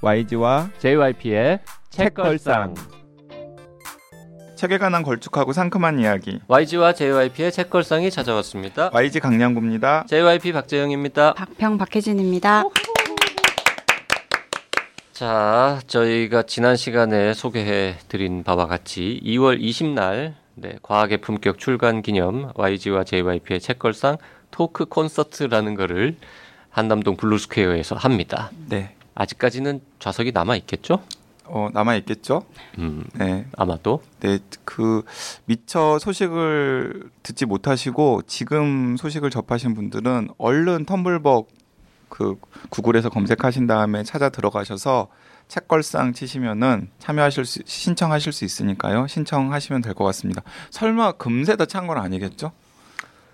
YG와 JYP의 책걸상. 책에 관한 걸쭉하고 상큼한 이야기. YG와 JYP의 책걸상이 찾아왔습니다. YG 강량구입니다. JYP 박재영입니다. 박평 박혜진입니다. 자, 저희가 지난 시간에 소개해 드린 바와 같이 2월 20날 네, 과학의 품격 출간 기념 YG와 JYP의 책걸상 토크 콘서트라는 거를 한남동 블루스퀘어에서 합니다. 네. 아직까지는 좌석이 남아 있겠죠? 어, 남아 있겠죠? 음, 네. 아마도. 네, 그 미처 소식을 듣지 못하시고 지금 소식을 접하신 분들은 얼른 텀블벅 그 구글에서 검색하신 다음에 찾아 들어가셔서 책걸상 치시면은 참여하실 수 신청하실 수 있으니까요. 신청하시면 될 것 같습니다. 설마 금세 다 찬 건 아니겠죠?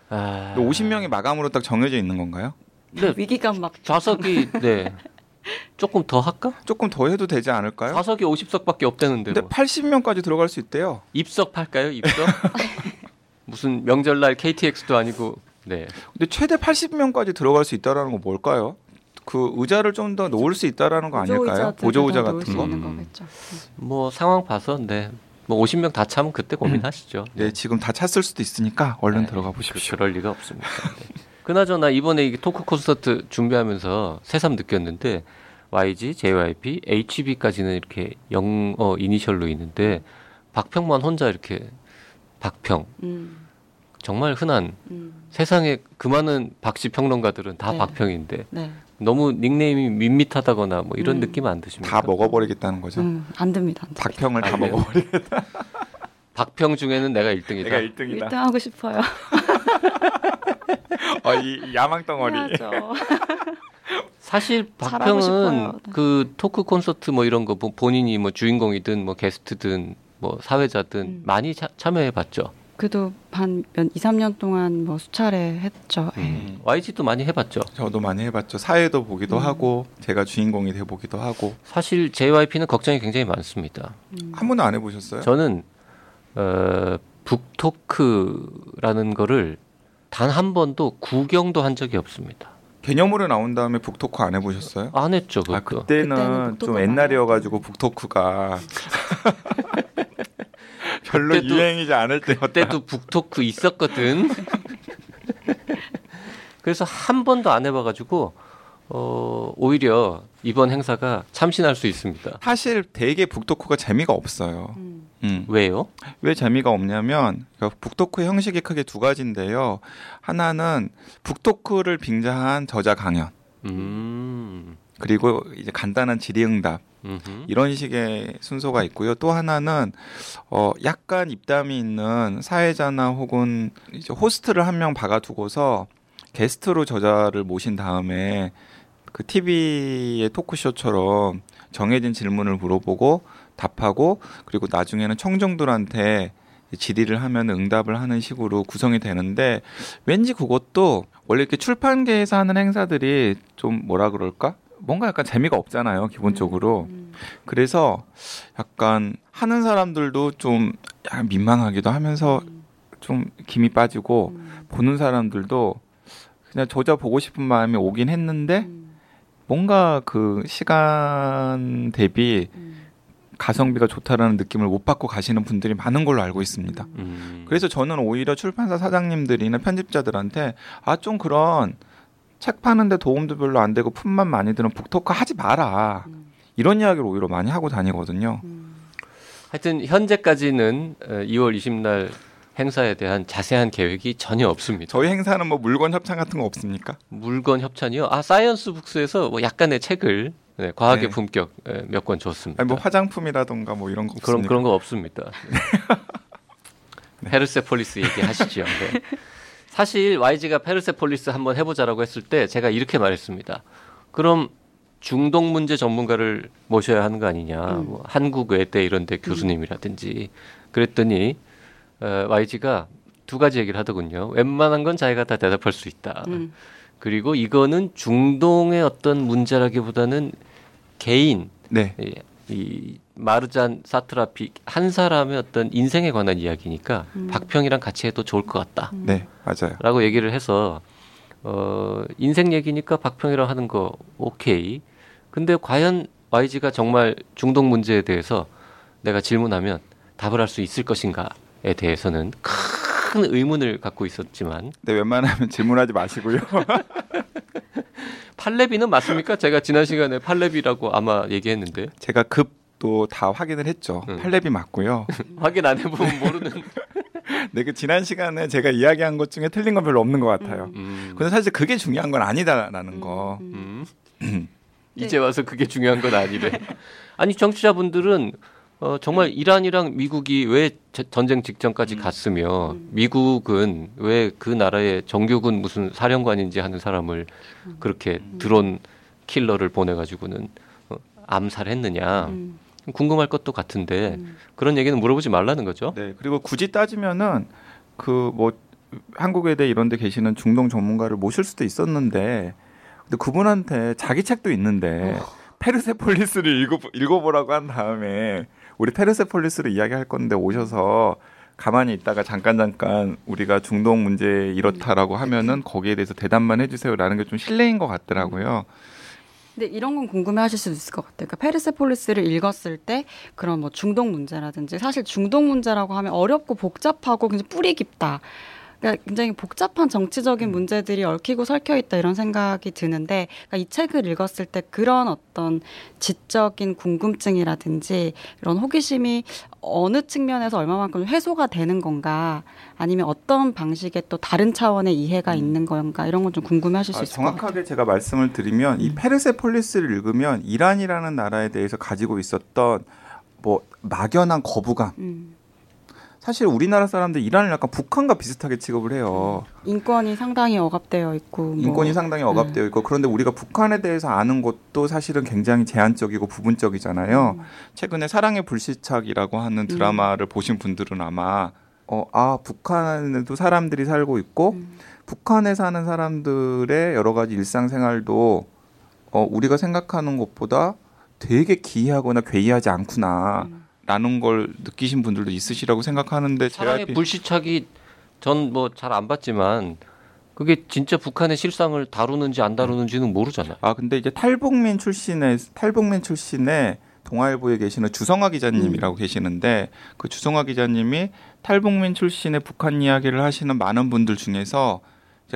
아... 50명이 마감으로 딱 정해져 있는 건가요? 네, 위기감 막 좌석이 네. 조금 더 할까? 조금 더 해도 되지 않을까요? 좌석이 50석밖에 없다는데. 근데 80명까지 들어갈 수 있대요. 입석 팔까요? 입석? 무슨 명절날 KTX도 아니고. 네. 근데 최대 80명까지 들어갈 수 있다라는 건 뭘까요? 그 의자를 좀 더 놓을 수 있다라는 거 아닐까요? 보조 의자 같은 거. 음. 뭐 상황 봐서 네. 뭐 50명 다 차면 그때 고민하시죠. 네, 지금 다 찼을 수도 있으니까 얼른 네, 들어가 그, 보십시오. 그 럴 리가 없습니다. 네. 그나저나 이번에 이게 토크 콘서트 준비하면서 새삼 느꼈는데 YG, JYP, HB까지는 이렇게 영어 이니셜로 있는데 박평만 혼자 이렇게 박평 음, 정말 흔한 음, 세상에 그 많은 박씨 평론가들은 다 네. 박평인데 네, 너무 닉네임이 밋밋하다거나 뭐 이런 음. 느낌 안 드십니까? 다 먹어버리겠다는 거죠. 음, 안 됩니다. 안. 박평을 다 아, 그래요? 먹어버리. 박평 중에는 내가 1등이다. 내가 1등이다. 1등 하고 싶어요. 어, 이 야망 덩어리. 해야죠. 사실. 박평은 네. 그 토크 콘서트 뭐 이런 거뭐 본인이 뭐 주인공이든 뭐 게스트든 뭐 사회자든 음. 많이 차- 참여해 봤죠. 그래도 한 2, 3년 동안 뭐 수차례 했죠. 예. 음. YG도 많이 해봤죠. 저도 많이 해봤죠. 사회도 보기도 음. 하고 제가 주인공이 돼 보기도 하고 사실 JYP는 걱정이 굉장히 많습니다. 음. 한 번도 안 해보셨어요? 저는 어, 북토크라는 거를 단 한 번도 구경도 한 적이 없습니다. 개념으로 나온 다음에 북토크 안 해보셨어요? 안 했죠, 아 그것도. 그때는 그때는 좀 옛날이어가지고 북토크가 별로 그때도- 유행이지 않을 때였다. 그때도 북토크 있었거든. 그래서 한 번도 안 해봐가지고 어, 오히려 이번 행사가 참신할 수 있습니다. 사실 되게 북토크가 재미가 없어요. 음. 음. 왜요? 왜 재미가 없냐면 그러니까 북토크 형식이 크게 두 가지인데요. 하나는 북토크를 빙자한 저자 강연 음, 그리고 이제 간단한 질의응답 음흠. 이런 식의 순서가 있고요. 또 하나는 어 약간 입담이 있는 사회자나 혹은 이제 호스트를 한 명 박아두고서 게스트로 저자를 모신 다음에 그 TV의 토크쇼처럼 정해진 질문을 물어보고 답하고 그리고 나중에는 청중들한테 질의를 하면 응답을 하는 식으로 구성이 되는데 왠지 그것도 원래 이렇게 출판계에서 하는 행사들이 좀 뭐라 그럴까? 뭔가 약간 재미가 없잖아요, 기본적으로. 음. 그래서 약간 하는 사람들도 좀 약간 민망하기도 하면서 좀 김이 빠지고 음. 보는 사람들도 그냥 저자 보고 싶은 마음이 오긴 했는데 음. 뭔가 그 시간 대비 음. 가성비가 좋다라는 느낌을 못 받고 가시는 분들이 많은 걸로 알고 있습니다. 음. 그래서 저는 오히려 출판사 사장님들이나 편집자들한테 아 좀 그런 책 파는데 도움도 별로 안 되고 품만 많이 드는 북토크 하지 마라. 음. 이런 이야기를 오히려 많이 하고 다니거든요. 음. 하여튼 현재까지는 어, 2월 20날 행사에 대한 자세한 계획이 전혀 없습니다. 저희 행사는 뭐 물건 협찬 같은 거 없습니까? 물건 협찬이요. 아 사이언스 북스에서 뭐 약간의 책을 네, 과학의 네. 품격 몇권 줬습니다. 아니 뭐 화장품이라던가 뭐 이런 거 그런 없습니까? 그런 거 없습니다. 페르세폴리스 얘기하시죠. 네. 사실 YG가 페르세폴리스 한번 해보자라고 했을 때 제가 이렇게 말했습니다. 그럼 중동 문제 전문가를 모셔야 하는 거 아니냐. 음. 뭐 한국 외대 이런데 교수님이라든지 그랬더니 어, YG가 두 가지 얘기를 하더군요. 웬만한 건 자기가 다 대답할 수 있다. 음. 그리고 이거는 중동의 어떤 문제라기보다는 개인 네. 이, 이 마르잔 사트라피 한 사람의 어떤 인생에 관한 이야기니까 음. 박평이랑 같이 해도 좋을 것 같다. 음. 네, 맞아요. 라고 얘기를 해서 어 인생 얘기니까 박평이랑 하는 거 오케이. 근데 과연 YG가 정말 중동 문제에 대해서 내가 질문하면 답을 할 수 있을 것인가에 대해서는 큰 의문을 갖고 있었지만 네, 웬만하면 질문하지 마시고요. 팔레비는 맞습니까? 제가 지난 시간에 팔레비라고 아마 얘기했는데 제가 급도 다 확인을 했죠. 음. 팔렙이 맞고요. 확인 안 해보면 모르는. 네, 그 지난 시간에 제가 이야기한 것 중에 틀린 건 별로 없는 것 같아요. 음, 근데 사실 그게 중요한 건 아니다라는 거. 음. 네. 이제 와서 그게 중요한 건 아니래. 아니 정치자분들은 어, 정말 이란이랑 미국이 왜 제- 전쟁 직전까지 갔으며 미국은 왜 그 나라의 정규군 무슨 사령관인지 하는 사람을 그렇게 드론 킬러를 보내가지고는 어, 암살했느냐. 음. 궁금할 것도 같은데 음. 그런 얘기는 물어보지 말라는 거죠. 네, 그리고 굳이 따지면은 그 뭐 한국외대 이런 데 계시는 중동 전문가를 모실 수도 있었는데 근데 그분한테 자기 책도 있는데 페르세폴리스를 읽어 읽어보라고 한 다음에 우리 페르세폴리스를 이야기할 건데 오셔서 가만히 있다가 잠깐 잠깐 우리가 중동 문제 이렇다라고 하면은 거기에 대해서 대답만 해주세요라는 게 좀 실례인 것 같더라고요. 근데 이런 건 궁금해하실 수도 있을 것 같아요. 그러니까 페르세폴리스를 읽었을 때 그런 뭐 중동 문제라든지 사실 중동 문제라고 하면 어렵고 복잡하고 굉장히 뿌리 깊다. 그러니까 굉장히 복잡한 정치적인 문제들이 얽히고 설켜 있다 이런 생각이 드는데 그러니까 이 책을 읽었을 때 그런 어떤 지적인 궁금증이라든지 이런 호기심이 어느 측면에서 얼마만큼 해소가 되는 건가 아니면 어떤 방식의 또 다른 차원의 이해가 있는 건가 이런 건 좀 궁금해하실 수 아, 있을 것 같아요. 정확하게 제가 말씀을 드리면 이 페르세폴리스를 읽으면 이란이라는 나라에 대해서 가지고 있었던 뭐 막연한 거부감 음. 사실 우리나라 사람들 이란을 약간 북한과 비슷하게 취급을 해요. 인권이 상당히 억압되어 있고 뭐. 인권이 상당히 억압되어 있고 그런데 우리가 북한에 대해서 아는 것도 사실은 굉장히 제한적이고 부분적이잖아요. 최근에 사랑의 불시착이라고 하는 드라마를 보신 분들은 아마 어, 아 북한에도 사람들이 살고 있고 음. 북한에 사는 사람들의 여러 가지 일상생활도 어, 우리가 생각하는 것보다 되게 기이하거나 괴이하지 않구나. 라는 걸 느끼신 분들도 있으시라고 생각하는데 사랑의 JYP 불시착이 전 뭐 잘 안 봤지만 그게 진짜 북한의 실상을 다루는지 안 다루는지는 모르잖아요. 아 근데 이제 탈북민 출신의 탈북민 출신의 동아일보에 계시는 주성아 기자님이라고 계시는데 그 주성아 기자님이 탈북민 출신의 북한 이야기를 하시는 많은 분들 중에서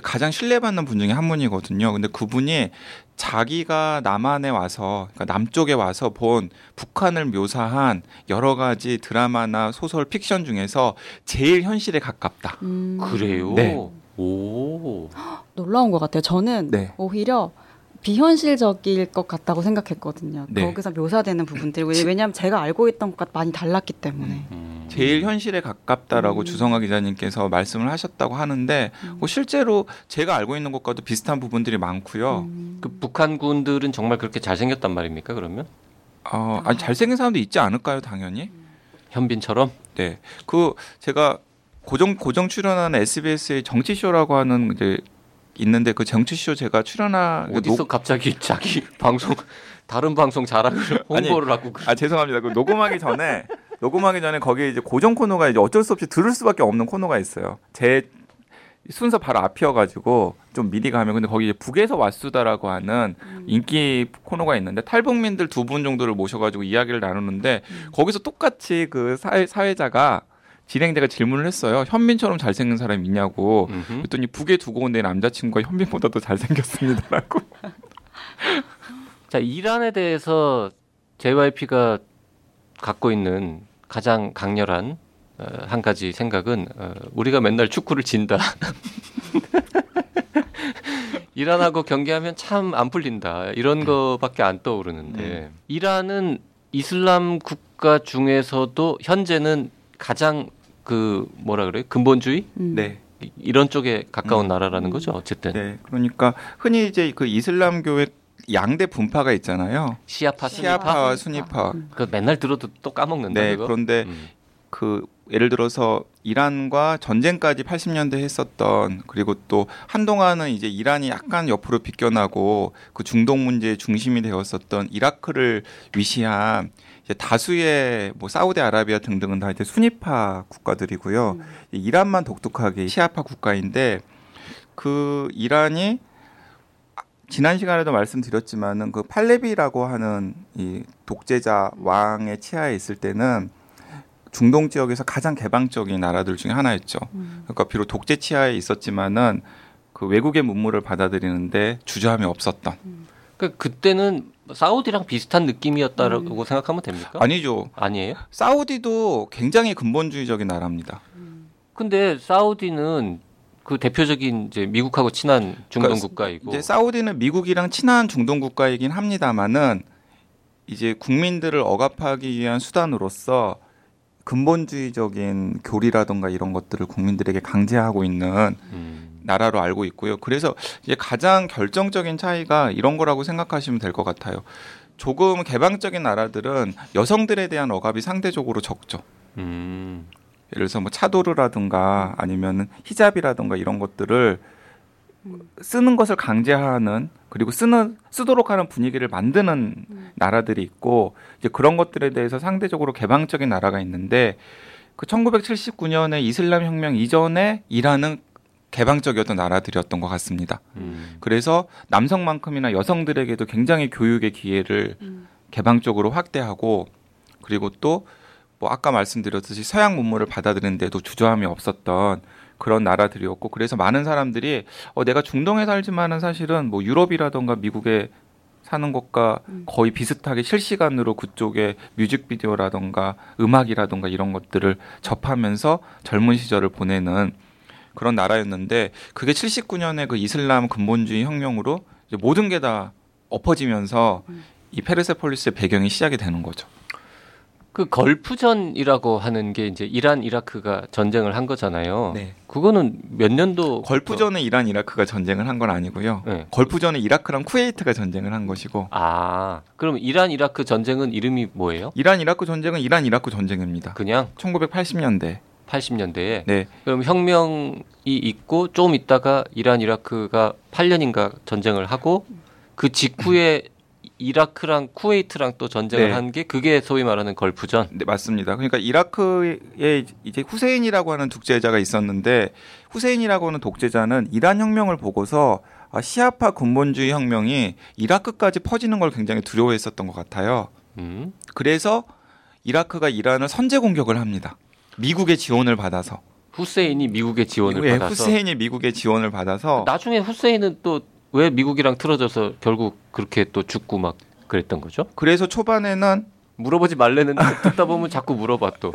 가장 신뢰받는 분 중에 한 분이거든요. 근데 그분이 자기가 남한에 와서 그러니까 남쪽에 와서 본 북한을 묘사한 여러 가지 드라마나 소설 픽션 중에서 제일 현실에 가깝다. 음, 그래요? 네. 오. 놀라운 것 같아요. 저는 네. 오히려 비현실적일 것 같다고 생각했거든요. 네. 거기서 묘사되는 부분들이 왜- 왜냐하면 제가 알고 있던 것과 많이 달랐기 때문에. 음. 제일 현실에 가깝다라고 음. 주성아 기자님께서 말씀을 하셨다고 하는데 뭐 실제로 제가 알고 있는 것과도 비슷한 부분들이 많고요. 음. 그 북한 군들은 정말 그렇게 잘생겼단 말입니까? 그러면 어, 아니 잘생긴 사람도 있지 않을까요, 당연히? 현빈처럼? 네. 그 제가 고정 고정 출연하는 SBS의 정치쇼라고 하는 이제 있는데 그 정치쇼 제가 출연하 어디서 갑자기 자기 방송 다른 방송 자랑을 아니, 홍보를 하고 그래. 아 죄송합니다. 그 녹음하기 전에 녹음하기 전에 거기에 이제 고정 코너가 이제 어쩔 수 없이 들을 수밖에 없는 코너가 있어요. 제 순서 바로 앞이어가지고 좀 미리 가면 근데 거기 이제 북에서 왔수다라고 하는 인기 코너가 있는데 탈북민들 두 분 정도를 모셔가지고 이야기를 나누는데 거기서 똑같이 그 사회, 사회자가 진행자가 질문을 했어요. 현민처럼 잘생긴 사람이 있냐고. 음흠. 그랬더니 북에 두고 온 내 남자친구가 현민보다 더 잘생겼습니다라고. 자 이란에 대해서 JYP가 갖고 있는 가장 강렬한 어, 한 가지 생각은 어, 우리가 맨날 축구를 진다. 이란하고 경기하면 참 안 풀린다. 이런 거밖에 안 떠오르는데 이란은 이슬람 국가 중에서도 현재는 가장 그 뭐라 그래요? 근본주의 음. 네. 이- 이런 쪽에 가까운 음. 나라라는 거죠. 어쨌든 네. 그러니까 흔히 이제 그 이슬람교의 양대 분파가 있잖아요. 시아파, 시아파와 순위파. 순위파. 그 맨날 들어도 또 까먹는다. 네. 그거? 그런데 음. 그 예를 들어서 이란과 전쟁까지 80년대 했었던 그리고 또 한동안은 이제 이란이 약간 옆으로 비껴나고 그 중동 문제의 중심이 되었었던 이라크를 위시한 다수의 뭐 사우디아라비아 등등은 다 이제 순위파 국가들이고요. 이 이란만 독특하게 시아파 국가인데 그 이란이 지난 시간에도 말씀드렸지만은 그 팔레비라고 하는 이 독재자 왕의 치하에 있을 때는 중동 지역에서 가장 개방적인 나라들 중에 하나였죠. 그러니까 비록 독재 치하에 있었지만은 그 외국의 문물을 받아들이는데 주저함이 없었던. 그 그때는 사우디랑 비슷한 느낌이었다라고 생각하면 됩니까? 아니죠. 아니에요? 사우디도 굉장히 근본주의적인 나라입니다. 근데 사우디는 그 대표적인 이제 미국하고 친한 중동 그러니까 국가이고 이제 사우디는 미국이랑 친한 중동 국가이긴 합니다만은 이제 국민들을 억압하기 위한 수단으로서 근본주의적인 교리라든가 이런 것들을 국민들에게 강제하고 있는 음, 나라로 알고 있고요. 그래서 이제 가장 결정적인 차이가 이런 거라고 생각하시면 될 것 같아요. 조금 개방적인 나라들은 여성들에 대한 억압이 상대적으로 적죠. 음, 예를 들어서 뭐 차도르라든가 아니면 히잡이라든가 이런 것들을 쓰는 것을 강제하는 그리고 쓰는 쓰도록 하는 분위기를 만드는 나라들이 있고 이제 그런 것들에 대해서 상대적으로 개방적인 나라가 있는데 그 1979년에 이슬람 혁명 이전에 이란은 개방적이었던 나라들이었던 것 같습니다. 음. 그래서 남성만큼이나 여성들에게도 굉장히 교육의 기회를 개방적으로 확대하고 그리고 또 뭐 아까 말씀드렸듯이 서양 문물을 받아들이는데도 주저함이 없었던 그런 나라들이었고 그래서 많은 사람들이 어 내가 중동에 살지만은 사실은 뭐 유럽이라던가 미국에 사는 것과 거의 비슷하게 실시간으로 그쪽에 뮤직비디오라던가 음악이라던가 이런 것들을 접하면서 젊은 시절을 보내는 그런 나라였는데 그게 79년에 그 이슬람 근본주의 혁명으로 이제 모든 게 다 엎어지면서 이 페르세폴리스의 배경이 시작이 되는 거죠. 그 걸프전이라고 하는 게 이제 이란 이라크가 전쟁을 한 거잖아요. 네. 그거는 몇 년도 걸프전에 이란 이라크가 전쟁을 한 건 아니고요. 네. 걸프전에 이라크랑 쿠웨이트가 전쟁을 한 것이고 아, 그럼 이란 이라크 전쟁은 이름이 뭐예요? 이란 이라크 전쟁은 이란 이라크 전쟁입니다. 그냥 1980년대. 80년대에 네. 그럼 혁명이 있고 좀 있다가 이란 이라크가 8년인가 전쟁을 하고 그 직후에 이라크랑 쿠웨이트랑 또 전쟁을 네. 한게 그게 소위 말하는 걸프전. 네, 맞습니다. 그러니까 이라크에 이제 후세인이라고 하는 독재자가 있었는데 후세인이라고 하는 독재자는 이란 혁명을 보고서 아, 시아파 근본주의 혁명이 이라크까지 퍼지는 걸 굉장히 두려워했었던 것 같아요. 음. 그래서 이라크가 이란을 선제 공격을 합니다. 미국의 지원을 받아서. 후세인이 미국의 지원을 예, 받아서 후세인이 미국의 지원을 받아서 나중에 후세인은 또 왜 미국이랑 틀어져서 결국 그렇게 또 죽고 막 그랬던 거죠? 그래서 초반에는 물어보지 말래는데 듣다 보면 자꾸 물어봐 또.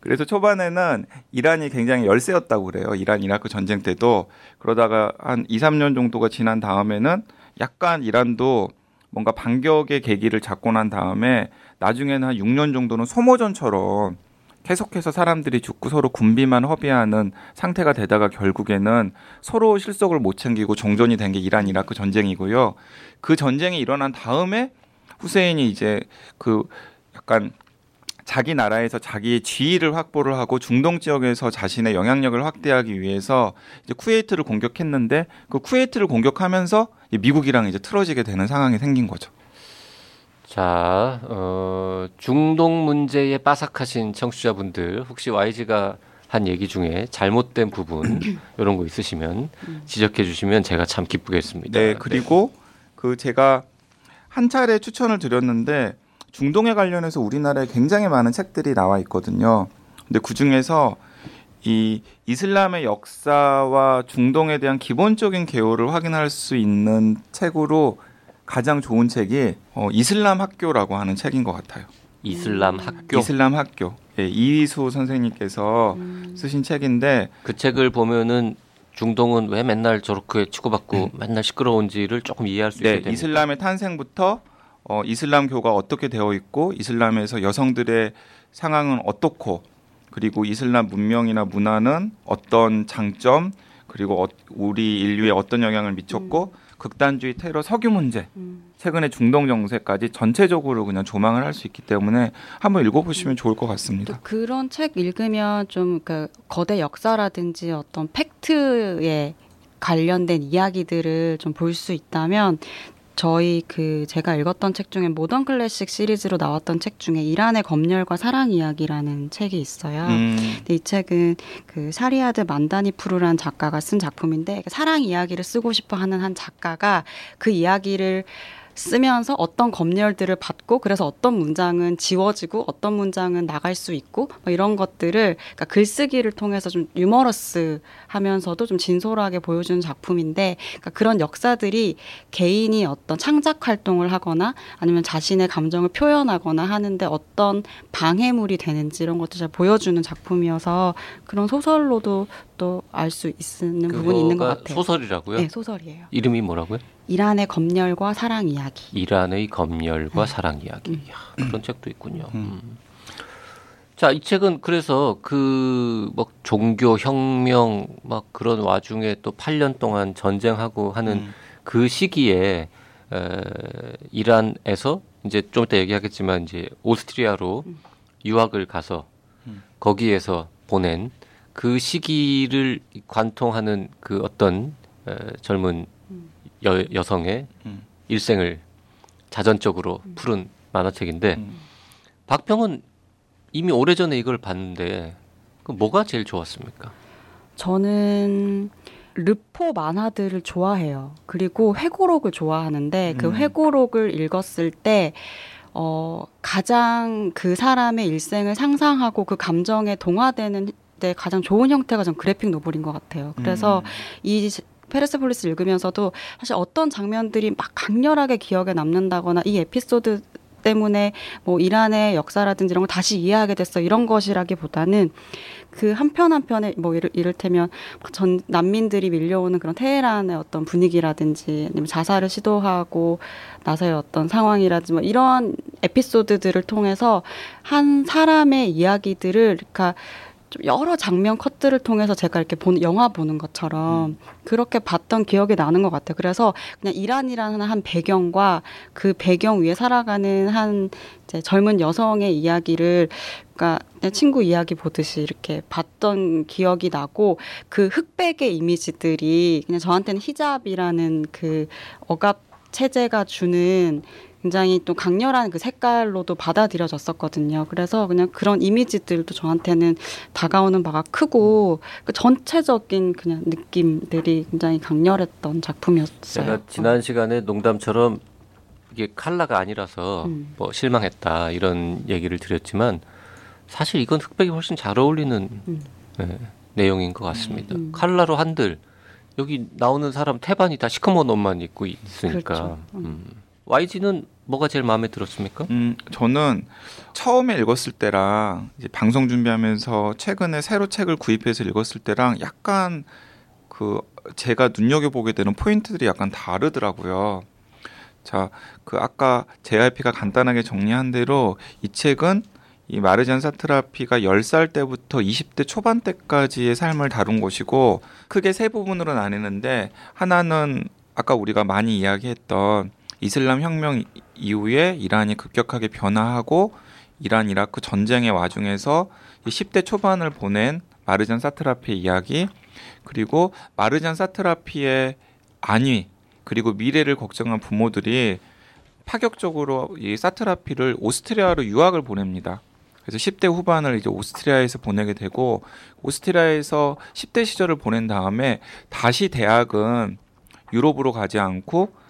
그래서 초반에는 이란이 굉장히 열세였다고 그래요. 이란 이라크 전쟁 때도 그러다가 한 2, 3년 정도가 지난 다음에는 약간 이란도 뭔가 반격의 계기를 잡고 난 다음에 나중에는 한 6년 정도는 소모전처럼 계속해서 사람들이 죽고 서로 군비만 허비하는 상태가 되다가 결국에는 서로 실속을 못 챙기고 종전이 된 게 이란 이라크 전쟁이고요. 그 전쟁이 일어난 다음에 후세인이 이제 그 약간 자기 나라에서 자기의 지위를 확보를 하고 중동 지역에서 자신의 영향력을 확대하기 위해서 이제 쿠웨이트를 공격했는데 그 쿠웨이트를 공격하면서 이 미국이랑 이제 틀어지게 되는 상황이 생긴 거죠. 자, 어, 중동 문제에 빠삭하신 청취자분들 혹시 YG가 한 얘기 중에 잘못된 부분 이런 거 있으시면 지적해 주시면 제가 참 기쁘겠습니다. 네, 그리고 그 제가 한 차례 추천을 드렸는데 중동에 관련해서 우리나라에 굉장히 많은 책들이 나와 있거든요. 근데 그 중에서 이 이슬람의 역사와 중동에 대한 기본적인 개요를 확인할 수 있는 책으로 가장 좋은 책이 어, 이슬람 학교라고 하는 책인 것 같아요. 이슬람 학교 이슬람 학교. 예, 이희수 선생님께서 쓰신 책인데 그 책을 보면은 중동은 왜 맨날 저렇게 치고받고 맨날 시끄러운지를 조금 이해할 수 있게 네, 됩니다. 이슬람의 탄생부터 어, 이슬람교가 어떻게 되어 있고 이슬람에서 여성들의 상황은 어떻고 그리고 이슬람 문명이나 문화는 어떤 장점 그리고 어, 우리 인류에 어떤 영향을 미쳤고 극단주의 테러 석유 문제 최근에 중동 정세까지 전체적으로 그냥 조망을 할 수 있기 때문에 한번 읽어보시면 좋을 것또 같습니다. 그런 책 읽으면 좀 그 거대 역사라든지 어떤 팩트에 관련된 이야기들을 좀 볼 수 있다면 저희 그 제가 읽었던 책 중에 모던 클래식 시리즈로 나왔던 책 중에 이란의 검열과 사랑 이야기라는 책이 있어요. 음. 근데 이 책은 그 샤리아르 만다니푸르라는 작가가 쓴 작품인데 사랑 이야기를 쓰고 싶어 하는 한 작가가 그 이야기를 쓰면서 어떤 검열들을 받고 그래서 어떤 문장은 지워지고 어떤 문장은 나갈 수 있고 뭐 이런 것들을 그러니까 글쓰기를 통해서 좀 유머러스 하면서도 좀 진솔하게 보여주는 작품인데 그러니까 그런 역사들이 개인이 어떤 창작 활동을 하거나 아니면 자신의 감정을 표현하거나 하는데 어떤 방해물이 되는지 이런 것도 잘 보여주는 작품이어서 그런 소설로도 또알수 있는 부분이 있는 것 같아요. 소설이라고요? 네, 소설이에요. 이름이 뭐라고요? 이란의 검열과 사랑 이야기. 이란의 검열과 음. 사랑 이야기. 이야, 그런 책도 있군요. 음. 자, 이 책은 그래서 그뭐 종교 혁명 막 그런 와중에 또 8년 동안 전쟁하고 하는 음. 그 시기에 에, 이란에서 이제 좀 이따 얘기하겠지만 이제 오스트리아로 유학을 가서 음. 거기에서 보낸 그 시기를 관통하는 그 어떤 에, 젊은 여, 여성의 음. 일생을 자전적으로 푸른 만화책인데 음. 박평은 이미 오래전에 이걸 봤는데 그 뭐가 제일 좋았습니까? 저는 르포 만화들을 좋아해요. 그리고 회고록을 좋아하는데 그 음. 회고록을 읽었을 때 어, 가장 그 사람의 일생을 상상하고 그 감정에 동화되는 때 가장 좋은 형태가 전 graphic novel인 것 같아요. 그래서 음. 이 페르세폴리스 읽으면서도 사실 어떤 장면들이 막 강렬하게 기억에 남는다거나 이 에피소드 때문에 뭐 이란의 역사라든지 이런 걸 다시 이해하게 됐어 이런 것이라기보다는 그 한편 한 편에 뭐 이를, 이를테면 전 난민들이 밀려오는 그런 테헤란의 어떤 분위기라든지 아니면 자살을 시도하고 나서의 어떤 상황이라든지 뭐 이런 에피소드들을 통해서 한 사람의 이야기들을 그러니까 좀 여러 장면 컷들을 통해서 제가 이렇게 본 영화 보는 것처럼 그렇게 봤던 기억이 나는 것 같아요. 그래서 그냥 이란이라는 한 배경과 그 배경 위에 살아가는 한 이제 젊은 여성의 이야기를 그러니까 내 친구 이야기 보듯이 이렇게 봤던 기억이 나고 그 흑백의 이미지들이 그냥 저한테는 히잡이라는 그 억압 체제가 주는 굉장히 또 강렬한 그 색깔로도 받아들여졌었거든요. 그래서 그냥 그런 이미지들도 저한테는 다가오는 바가 크고 그 전체적인 그냥 느낌들이 굉장히 강렬했던 작품이었어요. 제가 지난 시간에 농담처럼 이게 칼라가 아니라서 음. 뭐 실망했다 이런 얘기를 드렸지만 사실 이건 흑백이 훨씬 잘 어울리는 음. 네, 내용인 것 같습니다. 음. 칼라로 한들 여기 나오는 사람 태반이 다 시커먼 옷만 입고 있으니까. 그렇죠. 음. YG는 뭐가 제일 마음에 들었습니까? 음, 저는 처음에 읽었을 때랑 방송 준비하면서 최근에 새로 책을 구입해서 읽었을 때랑 약간 그 제가 눈여겨 보게 되는 포인트들이 약간 다르더라고요. 자, 그 아까 JRP가 간단하게 정리한 대로 이 책은 이 마르잔 사트라피가 10살 때부터 20대 초반 때까지의 삶을 다룬 것이고 크게 세 부분으로 나뉘는데 하나는 아까 우리가 많이 이야기했던 이슬람 혁명 이- 이후에 이란이 급격하게 변화하고 이란 이라크 전쟁의 와중에서 이 10대 초반을 보낸 마르잔 사트라피의 이야기 그리고 마르잔 사트라피의 안위 그리고 미래를 걱정한 부모들이 파격적으로 이 사트라피를 오스트리아로 유학을 보냅니다. 그래서 10대 후반을 이제 오스트리아에서 보내게 되고 오스트리아에서 10대 시절을 보낸 다음에 다시 대학은 유럽으로 가지 않고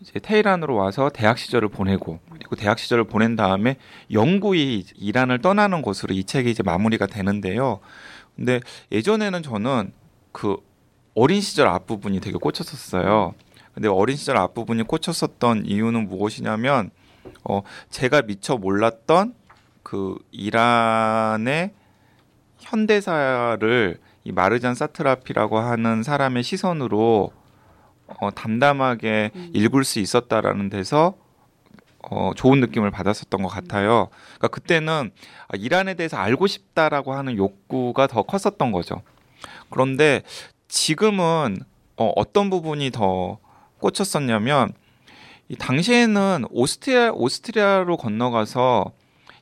이제 테헤란으로 와서 대학 시절을 보내고 그리고 대학 시절을 보낸 다음에 영구히 이란을 떠나는 것으로 이 책이 이제 마무리가 되는데요. 근데 예전에는 저는 그 어린 시절 앞부분이 되게 꽂혔었어요. 근데 어린 시절 앞부분이 꽂혔었던 이유는 무엇이냐면 어 제가 미처 몰랐던 그 이란의 현대사를 이 마르잔 사트라피라고 하는 사람의 시선으로 어, 담담하게 읽을 수 있었다라는 데서 어, 좋은 느낌을 받았었던 것 같아요. 그러니까 그때는 아, 이란에 대해서 알고 싶다라고 하는 욕구가 더 컸었던 거죠. 그런데 지금은 어, 어떤 부분이 더 꽂혔었냐면 이 당시에는 오스트리아 오스트리아로 건너가서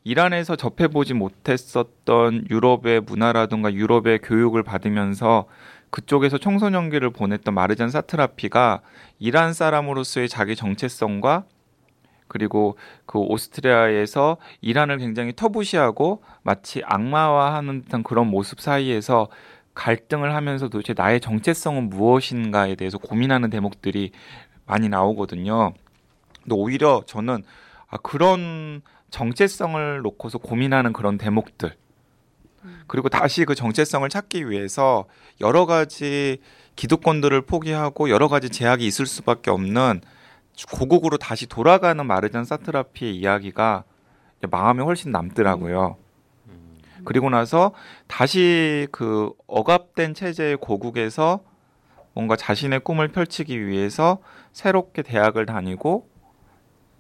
이란에서 접해보지 못했었던 유럽의 문화라든가 유럽의 교육을 받으면서 그쪽에서 청소년기를 보냈던 마르잔 사트라피가 이란 사람으로서의 자기 정체성과 그리고 그 오스트리아에서 이란을 굉장히 터부시하고 마치 악마화하는 듯한 그런 모습 사이에서 갈등을 하면서 도대체 나의 정체성은 무엇인가에 대해서 고민하는 대목들이 많이 나오거든요. 근데 오히려 저는 아, 그런 정체성을 놓고서 고민하는 그런 대목들 그리고 다시 그 정체성을 찾기 위해서 여러 가지 기득권들을 포기하고 여러 가지 제약이 있을 수밖에 없는 고국으로 다시 돌아가는 마르잔 사트라피의 이야기가 마음에 훨씬 남더라고요. 그리고 나서 다시 그 억압된 체제의 고국에서 뭔가 자신의 꿈을 펼치기 위해서 새롭게 대학을 다니고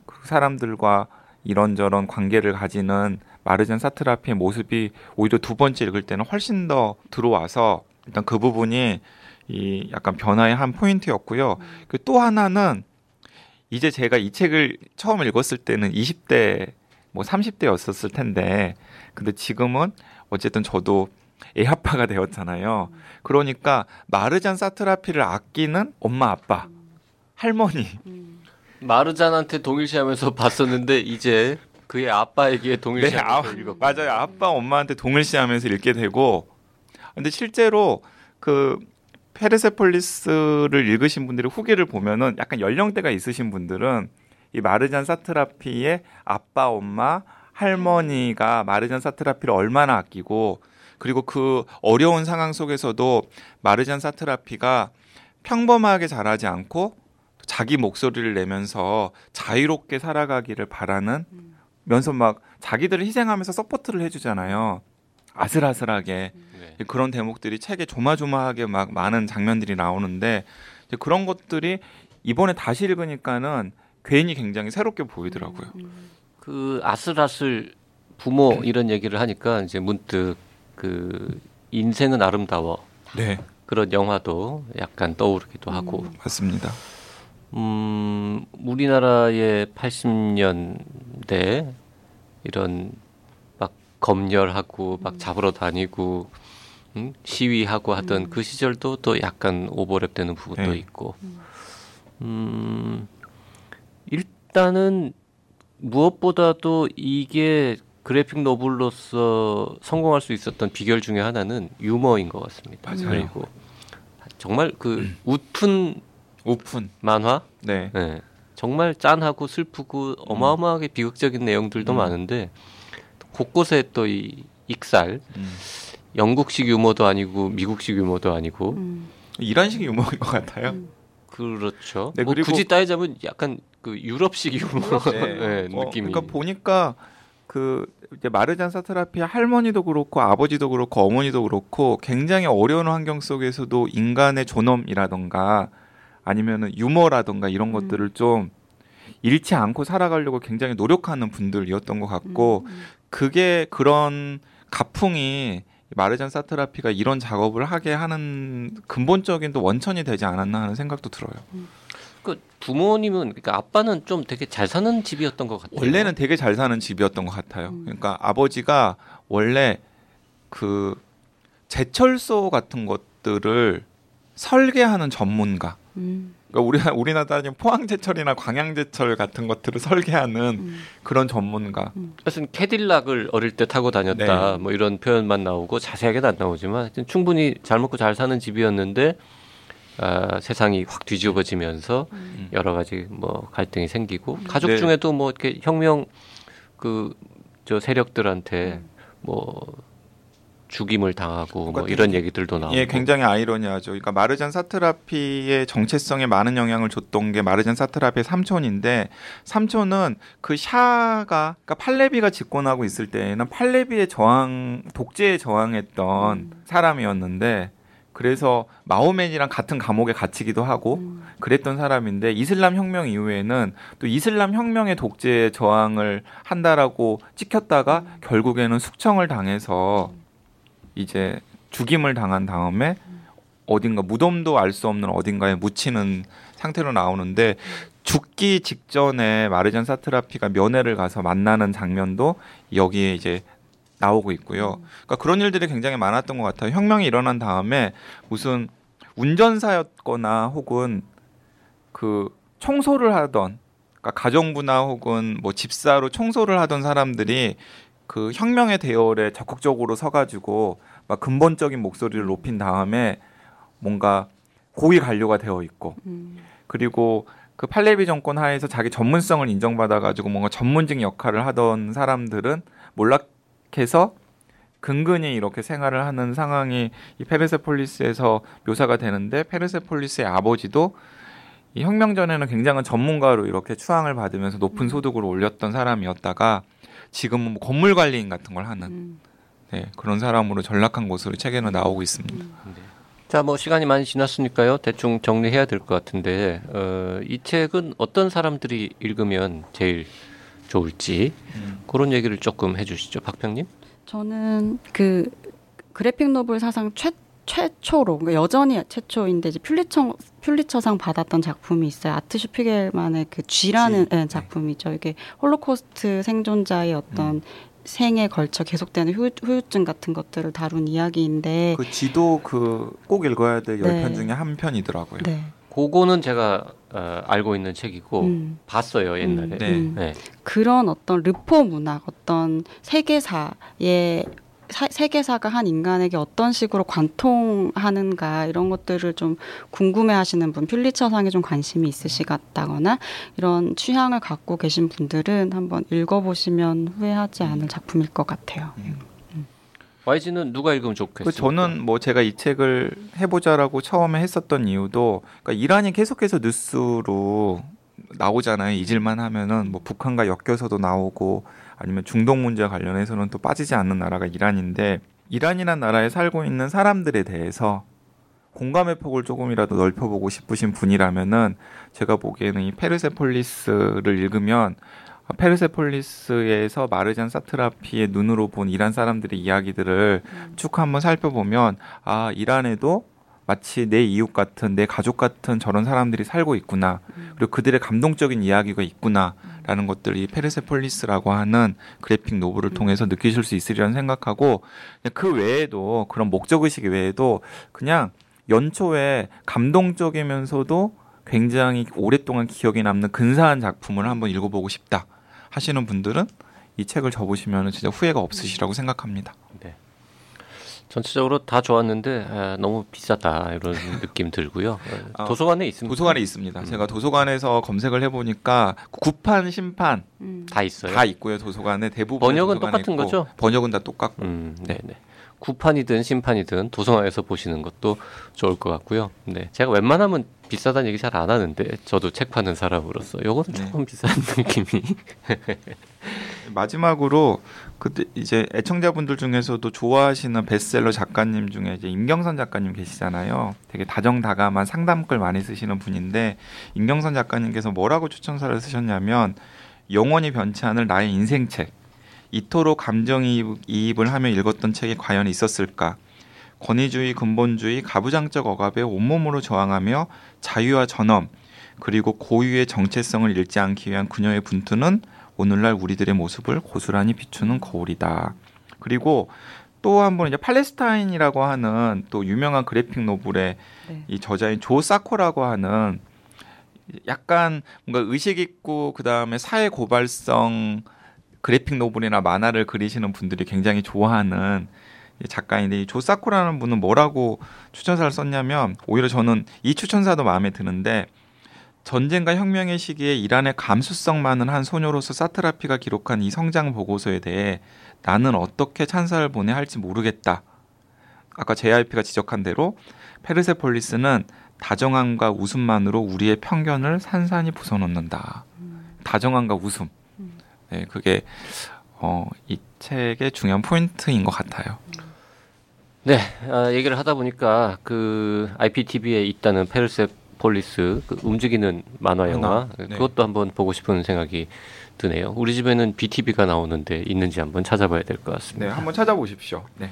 그 사람들과 이런저런 관계를 가지는 마르잔 사트라피의 모습이 오히려 두 번째 읽을 때는 훨씬 더 들어와서 일단 그 부분이 이 약간 변화의 한 포인트였고요. 음. 그또 하나는 이제 제가 이 책을 처음 읽었을 때는 20대 뭐 30대였었을 텐데 근데 지금은 어쨌든 저도 애아빠가 되었잖아요. 음. 그러니까 마르잔 사트라피를 아끼는 엄마 아빠 할머니 음. 마르잔한테 동일시하면서 봤었는데 이제 그의 아빠에게 동일시하면서 네, 아, 읽었 맞아요. 아빠 엄마한테 동일시하면서 읽게 되고. 근데 실제로 그 페르세폴리스를 읽으신 분들이 후기를 보면은 약간 연령대가 있으신 분들은 이 마르잔 사트라피의 아빠 엄마 할머니가 마르잔 사트라피를 얼마나 아끼고 그리고 그 어려운 상황 속에서도 마르잔 사트라피가 평범하게 자라지 않고 자기 목소리를 내면서 자유롭게 살아가기를 바라는 면서 막 자기들을 희생하면서 support를 해주잖아요. 아슬아슬하게 네. 그런 대목들이 책에 조마조마하게 막 많은 장면들이 나오는데 그런 것들이 이번에 다시 읽으니까는 괜히 굉장히 새롭게 보이더라고요. 그 아슬아슬 부모 이런 얘기를 하니까 이제 문득 그 인생은 아름다워. 네. 그런 영화도 약간 떠오르기도 하고. 음. 맞습니다. 음, 우리나라의 80년대 이런 막 검열하고 막 음. 잡으러 다니고 음? 시위하고 하던 음. 그 시절도 또 약간 오버랩되는 부분도 네. 있고. 음, 일단은 무엇보다도 이게 그래픽 노블로서 성공할 수 있었던 비결 중에 하나는 유머인 것 같습니다. 맞아요. 그리고 정말 그 음. 웃픈 오픈 만화. 네. 네. 정말 짠하고 슬프고 어마어마하게 비극적인 내용들도 음. 많은데 곳곳에 또 이 익살 음. 영국식 유머도 아니고 미국식 유머도 아니고 음. 이란식 유머인 것 같아요. 음. 그렇죠. 네, 뭐 그리고 굳이 따지자면 약간 그 유럽식 유머 네. 네, 어, 느낌이. 그러니까 보니까 그 이제 마르잔 사트라피의 할머니도 그렇고 아버지도 그렇고 어머니도 그렇고 굉장히 어려운 환경 속에서도 인간의 존엄이라던가 아니면은 유머라던가 이런 음. 것들을 좀 잃지 않고 살아가려고 굉장히 노력하는 분들이었던 것 같고 음, 음. 그게 그런 가풍이 마르잔 사트라피가 이런 작업을 하게 하는 근본적인 또 원천이 되지 않았나 하는 생각도 들어요. 음. 그 부모님은 그러니까 아빠는 좀 되게 잘 사는 집이었던 것 같아요. 원래는 되게 잘 사는 집이었던 것 같아요. 음. 그러니까 아버지가 원래 그 제철소 같은 것들을 설계하는 전문가. 음. 그러니까 우리 우리나라 따지면 포항제철이나 광양제철 같은 것들을 설계하는 음. 그런 전문가. 음. 사실 캐딜락을 어릴 때 타고 다녔다 네. 뭐 이런 표현만 나오고 자세하게는 안 나오지만 충분히 잘 먹고 잘 사는 집이었는데 아, 세상이 확 뒤집어지면서 음. 여러 가지 뭐 갈등이 생기고 음. 가족 네. 중에도 뭐 이렇게 혁명 그 저 세력들한테 음. 뭐 죽임을 당하고 뭐 이런 얘기들도 나오고. 예, 굉장히 아이러니하죠. 그러니까 마르잔 사트라피의 정체성에 많은 영향을 줬던 게 마르잔 사트라피의 삼촌인데 삼촌은 그 샤가 그러니까 팔레비가 집권하고 있을 때에는 팔레비의 저항 독재에 저항했던 음. 사람이었는데 그래서 마호맨이랑 같은 감옥에 갇히기도 하고 음. 그랬던 사람인데 이슬람 혁명 이후에는 또 이슬람 혁명의 독재에 저항을 한다라고 찍혔다가 음. 결국에는 숙청을 당해서 음. 이제 죽임을 당한 다음에 어딘가 무덤도 알 수 없는 어딘가에 묻히는 상태로 나오는데 죽기 직전에 마르잔 사트라피가 면회를 가서 만나는 장면도 여기에 이제 나오고 있고요. 그러니까 그런 일들이 굉장히 많았던 것 같아요. 혁명이 일어난 다음에 무슨 운전사였거나 혹은 그 청소를 하던 그러니까 가정부나 혹은 뭐 집사로 청소를 하던 사람들이 그 혁명의 대열에 적극적으로 서가지고 막 근본적인 목소리를 높인 다음에 뭔가 고위 관료가 되어 있고 음. 그리고 그 팔레비 정권 하에서 자기 전문성을 인정받아가지고 뭔가 전문직 역할을 하던 사람들은 몰락해서 근근히 이렇게 생활을 하는 상황이 이 페르세폴리스에서 묘사가 되는데 페르세폴리스의 아버지도 이 혁명 전에는 굉장한 전문가로 이렇게 추앙을 받으면서 높은 소득을 올렸던 사람이었다가 지금은 뭐 건물 관리인 같은 걸 하는 음. 네, 그런 사람으로 전락한 것으로 책에는 나오고 있습니다. 자, 뭐 시간이 많이 지났으니까요. 대충 정리해야 될 것 같은데 어, 이 책은 어떤 사람들이 읽으면 제일 좋을지 음. 그런 얘기를 조금 해주시죠, 박평님. 저는 그 graphic novel 사상 최 최초로 그러니까 여전히 최초인데 이제 퓰리처 퓰리처상 받았던 작품이 있어요. 아트 슈피겔만의 그 쥐라는 쥐. 예, 작품이죠. 이게 홀로코스트 생존자의 어떤 생에 걸쳐 계속되는 후유, 후유증 같은 것들을 다룬 이야기인데 그 쥐도 그 꼭 읽어야 될열 네. 편 중에 한 편이더라고요. 네. 그거는 제가 어, 알고 있는 책이고 음. 봤어요 옛날에. 음, 네. 음. 네. 그런 어떤 르포 문학, 어떤 세계사의 사- 세계사가 한 인간에게 어떤 식으로 관통하는가 이런 것들을 좀 궁금해하시는 분, 퓰리처상에 좀 관심이 있으시다거나 이런 취향을 갖고 계신 분들은 한번 읽어보시면 후회하지 않을 작품일 것 같아요. YG는 누가 읽으면 좋겠어요? 그 저는 뭐 제가 이 책을 해보자라고 처음에 했었던 이유도 그러니까 이란이 계속해서 뉴스로 나오잖아요. 잊을만 하면은 뭐 북한과 엮여서도 나오고 아니면 중동 문제 관련해서는 또 빠지지 않는 나라가 이란인데 이란이란 나라에 살고 있는 사람들에 대해서 공감의 폭을 조금이라도 넓혀보고 싶으신 분이라면은 제가 보기에는 이 페르세폴리스를 읽으면 페르세폴리스에서 마르잔 사트라피의 눈으로 본 이란 사람들의 이야기들을 쭉 한번 살펴보면 아 이란에도 마치 내 이웃 같은 내 가족 같은 저런 사람들이 살고 있구나. 그리고 그들의 감동적인 이야기가 있구나라는 것들을 이 페르세폴리스라고 하는 그래픽 노블을 통해서 느끼실 수 있으리라는 생각하고 그 외에도 그런 목적 의식 외에도 그냥 연초에 감동적이면서도 굉장히 오랫동안 기억에 남는 근사한 작품을 한번 읽어보고 싶다 하시는 분들은 이 책을 접으시면 진짜 후회가 없으시라고 생각합니다. 전체적으로 다 좋았는데 아, 너무 비싸다 이런 느낌 들고요. 어, 아, 도서관에 있습니다. 도서관에 있습니다. 제가 도서관에서 검색을 해보니까 구판, 심판 음. 다 있어요. 다 있고요. 도서관에 대부분 번역은 똑같은 있고, 거죠? 번역은 다 똑같고. 음, 네, 네. 구판이든 심판이든 도서관에서 보시는 것도 좋을 것 같고요. 네, 제가 웬만하면 비싸다는 얘기 잘 안 하는데 저도 책 파는 사람으로서 요거는 네. 조금 비싼 느낌이. 마지막으로 그때 이제 애청자분들 중에서도 좋아하시는 베스트셀러 작가님 중에 이제 임경선 작가님 계시잖아요. 되게 다정다감한 상담글 많이 쓰시는 분인데 임경선 작가님께서 뭐라고 추천사를 쓰셨냐면 영원히 변치 않을 나의 인생책. 이토록 감정이입을 하며 읽었던 책이 과연 있었을까? 권위주의, 근본주의, 가부장적 억압에 온몸으로 저항하며 자유와 전엄 그리고 고유의 정체성을 잃지 않기 위한 그녀의 분투는 오늘날 우리들의 모습을 고스란히 비추는 거울이다. 그리고 또 한 번 이제 팔레스타인이라고 하는 또 유명한 그래픽 노블의 네. 이 저자인 조 사코라고 하는 약간 뭔가 의식 있고 그 다음에 사회 고발성 그래픽 노블이나 만화를 그리시는 분들이 굉장히 좋아하는 이 작가인데 이 조 사코라는 분은 뭐라고 추천사를 썼냐면 오히려 저는 이 추천사도 마음에 드는데 전쟁과 혁명의 시기에 이란의 감수성 많은 한 소녀로서 사트라피가 기록한 이 성장 보고서에 대해 나는 어떻게 찬사를 보내야 할지 모르겠다. 아까 JRP가 지적한 대로 페르세폴리스는 다정함과 웃음만으로 우리의 편견을 산산히 부숴놓는다. 다정함과 웃음. 네, 그게 어, 이 책의 중요한 포인트인 것 같아요. 네, 아, 얘기를 하다 보니까 그 IPTV에 있다는 페르세폴리스 그 움직이는 만화 영화 네. 그것도 한번 보고 싶은 생각이 드네요. 우리 집에는 BTV가 나오는데 있는지 한번 찾아봐야 될것 네, 같습니다. 한번 찾아보십시오. 네,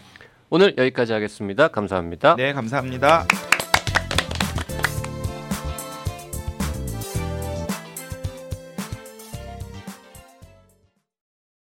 오늘 여기까지 하겠습니다. 감사합니다. 네 감사합니다.